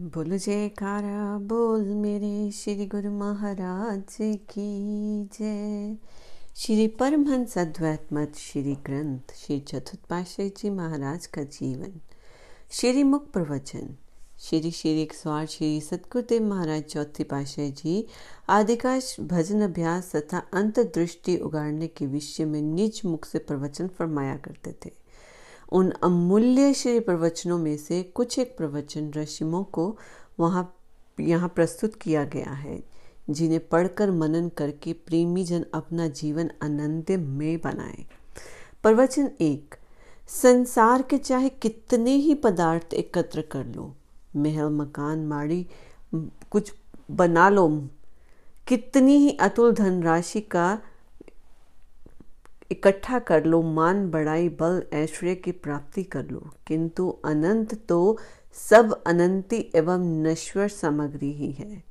बोल जयकारा, बोल मेरे श्री गुरु महाराज की जय। श्री परमहंस अद्वैत मत, श्री ग्रंथ, श्री चतुर्थ पाशाही जी महाराज का जीवन। श्री मुख प्रवचन। श्री श्री एक स्वार श्री सतगुरुदेव महाराज चौथी पाशाह जी आदिकाश भजन अभ्यास तथा अंतर्दृष्टि उगाड़ने के विषय में निज मुख से प्रवचन फरमाया करते थे। उन अमूल्य श्री प्रवचनों में से कुछ एक प्रवचन रशिमों को वहाँ, यहाँ प्रस्तुत किया गया है, जिन्हें पढ़कर मनन करके प्रेमी जन अपना जीवन आनंदमय बनाए। प्रवचन एक, संसार के चाहे कितने ही पदार्थ एकत्र कर लो, महल, मकान, माड़ी, कुछ बना लो, कितनी ही अतुल धनराशि का इकट्ठा कर लो, मान बढ़ाई बल, ऐश्वर्य की प्राप्ति कर लो। किंतु अनंत तो सब अनंती एवं नश्वर सामग्री ही है।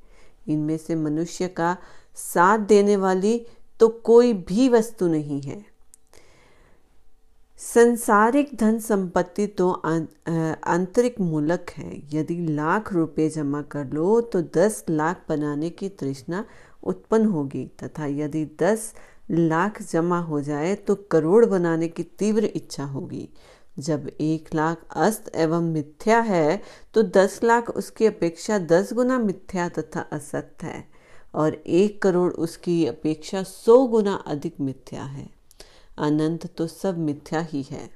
इनमें से मनुष्य का साथ देने वाली तो कोई भी वस्तु नहीं है। संसारिक धन संपत्ति तो आंतरिक मूलक है। यदि लाख रुपए जमा कर लो तो दस लाख बनाने की तृष्णा उत्पन्न होगी। तथा यदि दस लाख जमा हो जाए तो करोड़ बनाने की तीव्र इच्छा होगी। जब एक लाख अस्त एवं मिथ्या है तो दस लाख उसकी अपेक्षा दस गुना मिथ्या तथा असत्य है और एक करोड़ उसकी अपेक्षा सौ गुना अधिक मिथ्या है। अनंत तो सब मिथ्या ही है।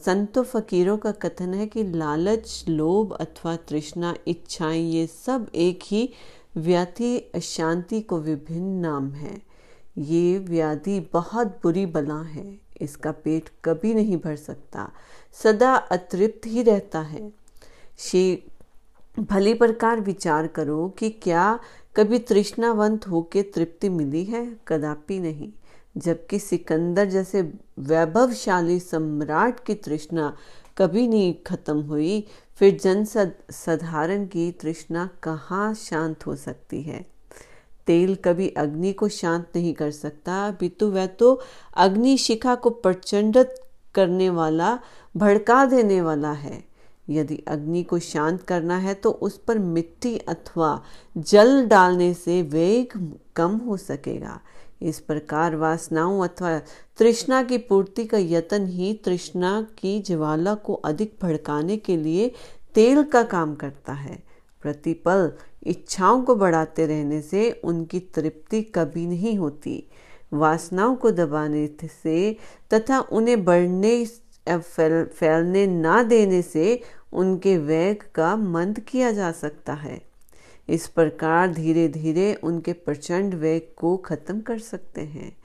संतो फकीरों का कथन है कि लालच, लोभ अथवा तृष्णा, इच्छाएँ ये सब एक ही व्याधि अशांति को विभिन्न नाम है। ये व्याधि बहुत बुरी बला है। इसका पेट कभी नहीं भर सकता। सदा अतृप्त ही रहता है। श्री भली प्रकार विचार करो कि क्या कभी तृष्णावंत होके तृप्ति मिली है? कदापि नहीं। जबकि सिकंदर जैसे वैभवशाली सम्राट की तृष्णा कभी नहीं खत्म हुई, फिर जन साधारण की तृष्णा कहाँ शांत हो सकती है? तेल कभी अग्नि को शांत नहीं कर सकता। बितु वह तो अग्नि शिखा को प्रचंडित करने वाला, भड़का देने वाला है। यदि अग्नि को शांत करना है तो उस पर मिट्टी अथवा जल डालने से वेग कम हो सकेगा। इस प्रकार वासनाओं अथवा तृष्णा की पूर्ति का यत्न ही तृष्णा की ज्वाला को अधिक भड़काने के लिए तेल का काम करता है। प्रतिपल इच्छाओं को बढ़ाते रहने से उनकी तृप्ति कभी नहीं होती। वासनाओं को दबाने से तथा उन्हें बढ़ने फैल, फैलने ना देने से उनके वेग का मंद किया जा सकता है। इस प्रकार धीरे धीरे उनके प्रचंड वेग को खत्म कर सकते हैं।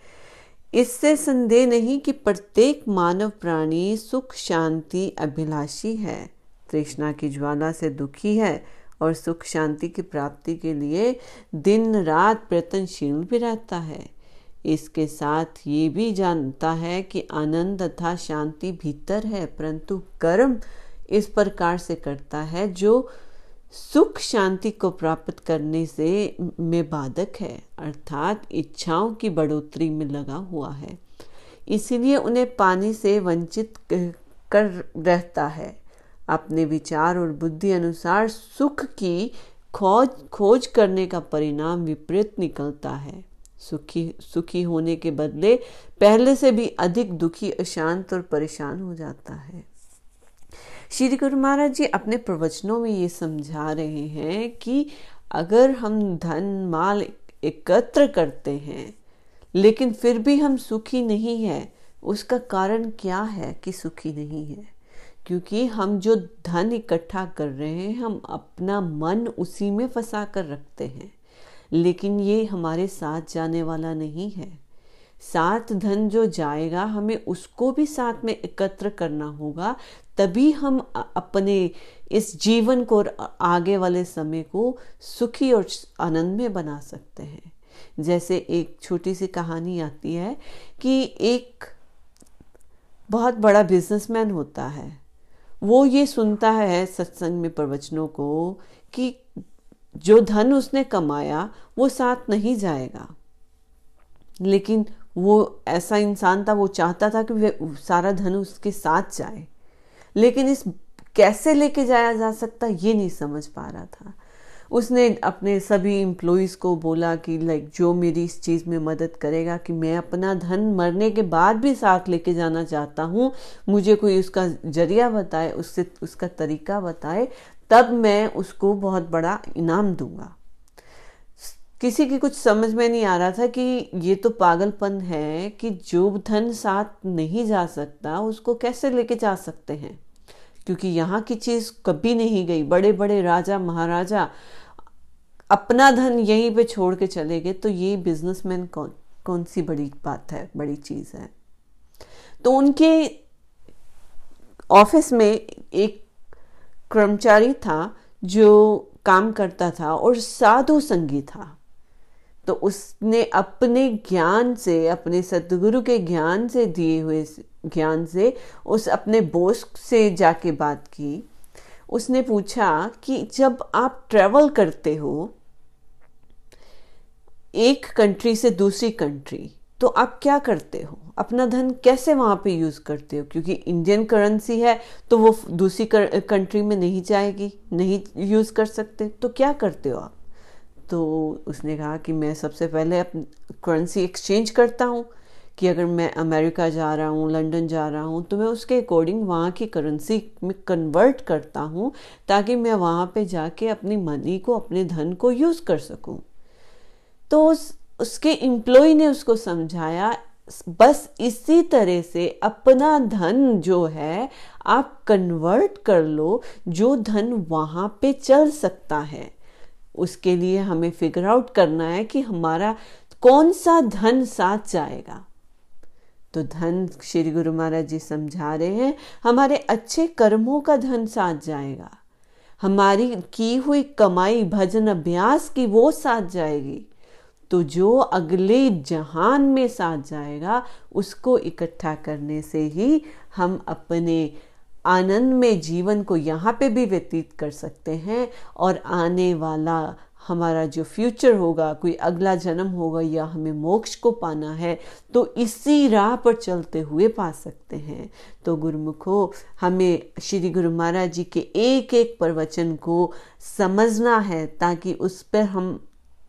इससे संदेह नहीं कि प्रत्येक मानव प्राणी सुख शांति अभिलाषी है। तृष्णा की ज्वाला से दुखी है और सुख शांति की प्राप्ति के लिए दिन रात प्रयत्नशील भी रहता है। इसके साथ ये भी जानता है कि आनंद तथा शांति भीतर है, परंतु कर्म इस प्रकार से करता है जो सुख शांति को प्राप्त करने से में बाधक है, अर्थात इच्छाओं की बढ़ोतरी में लगा हुआ है। इसीलिए उन्हें पानी से वंचित कर रहता है। अपने विचार और बुद्धि अनुसार सुख की खोज खोज करने का परिणाम विपरीत निकलता है। सुखी सुखी होने के बदले पहले से भी अधिक दुखी, अशांत और परेशान हो जाता है। श्री गुरु महाराज जी अपने प्रवचनों में ये समझा रहे हैं कि अगर हम धन, माल एकत्र करते हैं, लेकिन फिर भी हम सुखी नहीं है, उसका कारण क्या है कि सुखी नहीं है? क्योंकि हम जो धन इकट्ठा कर रहे हैं, हम अपना मन उसी में फंसा कर रखते हैं। लेकिन ये हमारे साथ जाने वाला नहीं है। साथ धन जो जाएगा, हमें उसको भी साथ में एकत्र करना होगा, तभी हम अपने इस जीवन को और आगे वाले समय को सुखी और आनंद में बना सकते हैं। जैसे एक छोटी सी कहानी आती है कि एक बहुत बड़ा बिजनेसमैन होता है। वो ये सुनता है सत्संग में प्रवचनों को कि जो धन उसने कमाया, वो साथ नहीं जाएगा। लेकिन वो ऐसा इंसान था, वो चाहता था कि वे सारा धन उसके साथ जाए। लेकिन इस कैसे लेके जाया जा सकता, ये नहीं समझ पा रहा था। उसने अपने सभी एम्प्लॉयज़ को बोला कि लाइक जो मेरी इस चीज़ में मदद करेगा कि मैं अपना धन मरने के बाद भी साथ लेके जाना चाहता हूँ, मुझे कोई उसका ज़रिया बताए, उससे, उसका तरीका बताए, तब मैं उसको बहुत बड़ा इनाम दूँगा। किसी की कुछ समझ में नहीं आ रहा था कि ये तो पागलपन है कि जो धन साथ नहीं जा सकता, उसको कैसे लेके जा सकते हैं? क्योंकि यहाँ की चीज़ कभी नहीं गई। बड़े बड़े राजा, महाराजा अपना धन यहीं पे छोड़ के चले गए। तो ये बिजनेसमैन कौन कौन सी बड़ी बात है, बड़ी चीज़ है। तो उनके ऑफ़िस में एक कर्मचारी था जो काम करता था और साधु संगी था। तो उसने अपने ज्ञान से, अपने सदगुरु के ज्ञान से दिए हुए ज्ञान से, उस अपने बोस से जाके बात की। उसने पूछा कि जब आप ट्रेवल करते हो, एक कंट्री से दूसरी कंट्री तो आप क्या करते हो? अपना धन कैसे वहाँ पे यूज़ करते हो? क्योंकि इंडियन करेंसी है तो वो दूसरी कंट्री में नहीं जाएगी, नहीं यूज़ कर सकते। तो क्या करते हो आप? तो उसने कहा कि मैं सबसे पहले अपनी करेंसी एक्सचेंज करता हूँ। कि अगर मैं अमेरिका जा रहा हूँ, लंदन जा रहा हूँ तो मैं उसके अकॉर्डिंग वहाँ की करेंसी में कन्वर्ट करता हूँ, ताकि मैं वहाँ पे जाके अपनी मनी को, अपने धन को यूज़ कर सकूँ। तो उस, उसके एम्प्लॉय ने उसको समझाया, बस इसी तरह से अपना धन जो है, आप कन्वर्ट कर लो, जो धन वहाँ पे चल सकता है। उसके लिए हमें फिगर आउट करना है कि हमारा कौन सा धन साथ जाएगा। तो धन श्री गुरु महाराज जी समझा रहे हैं, हमारे अच्छे कर्मों का धन साथ जाएगा। हमारी की हुई कमाई, भजन, अभ्यास की वो साथ जाएगी। तो जो अगले जहान में साथ जाएगा, उसको इकट्ठा करने से ही हम अपने आनंद में जीवन को यहाँ पे भी व्यतीत कर सकते हैं और आने वाला हमारा जो फ्यूचर होगा, कोई अगला जन्म होगा या हमें मोक्ष को पाना है तो इसी राह पर चलते हुए पा सकते हैं। तो गुरुमुखो, हमें श्री गुरु महाराज जी के एक एक प्रवचन को समझना है ताकि उस पर हम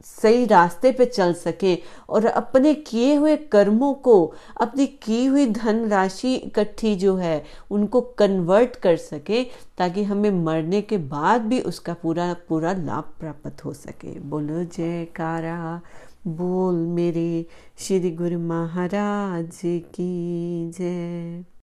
सही रास्ते पे चल सके और अपने किए हुए कर्मों को, अपनी की हुई धन राशि इकट्ठी जो है, उनको कन्वर्ट कर सके ताकि हमें मरने के बाद भी उसका पूरा पूरा लाभ प्राप्त हो सके। बोलो, जयकारा। बोल मेरे श्री गुरु महाराज की जय।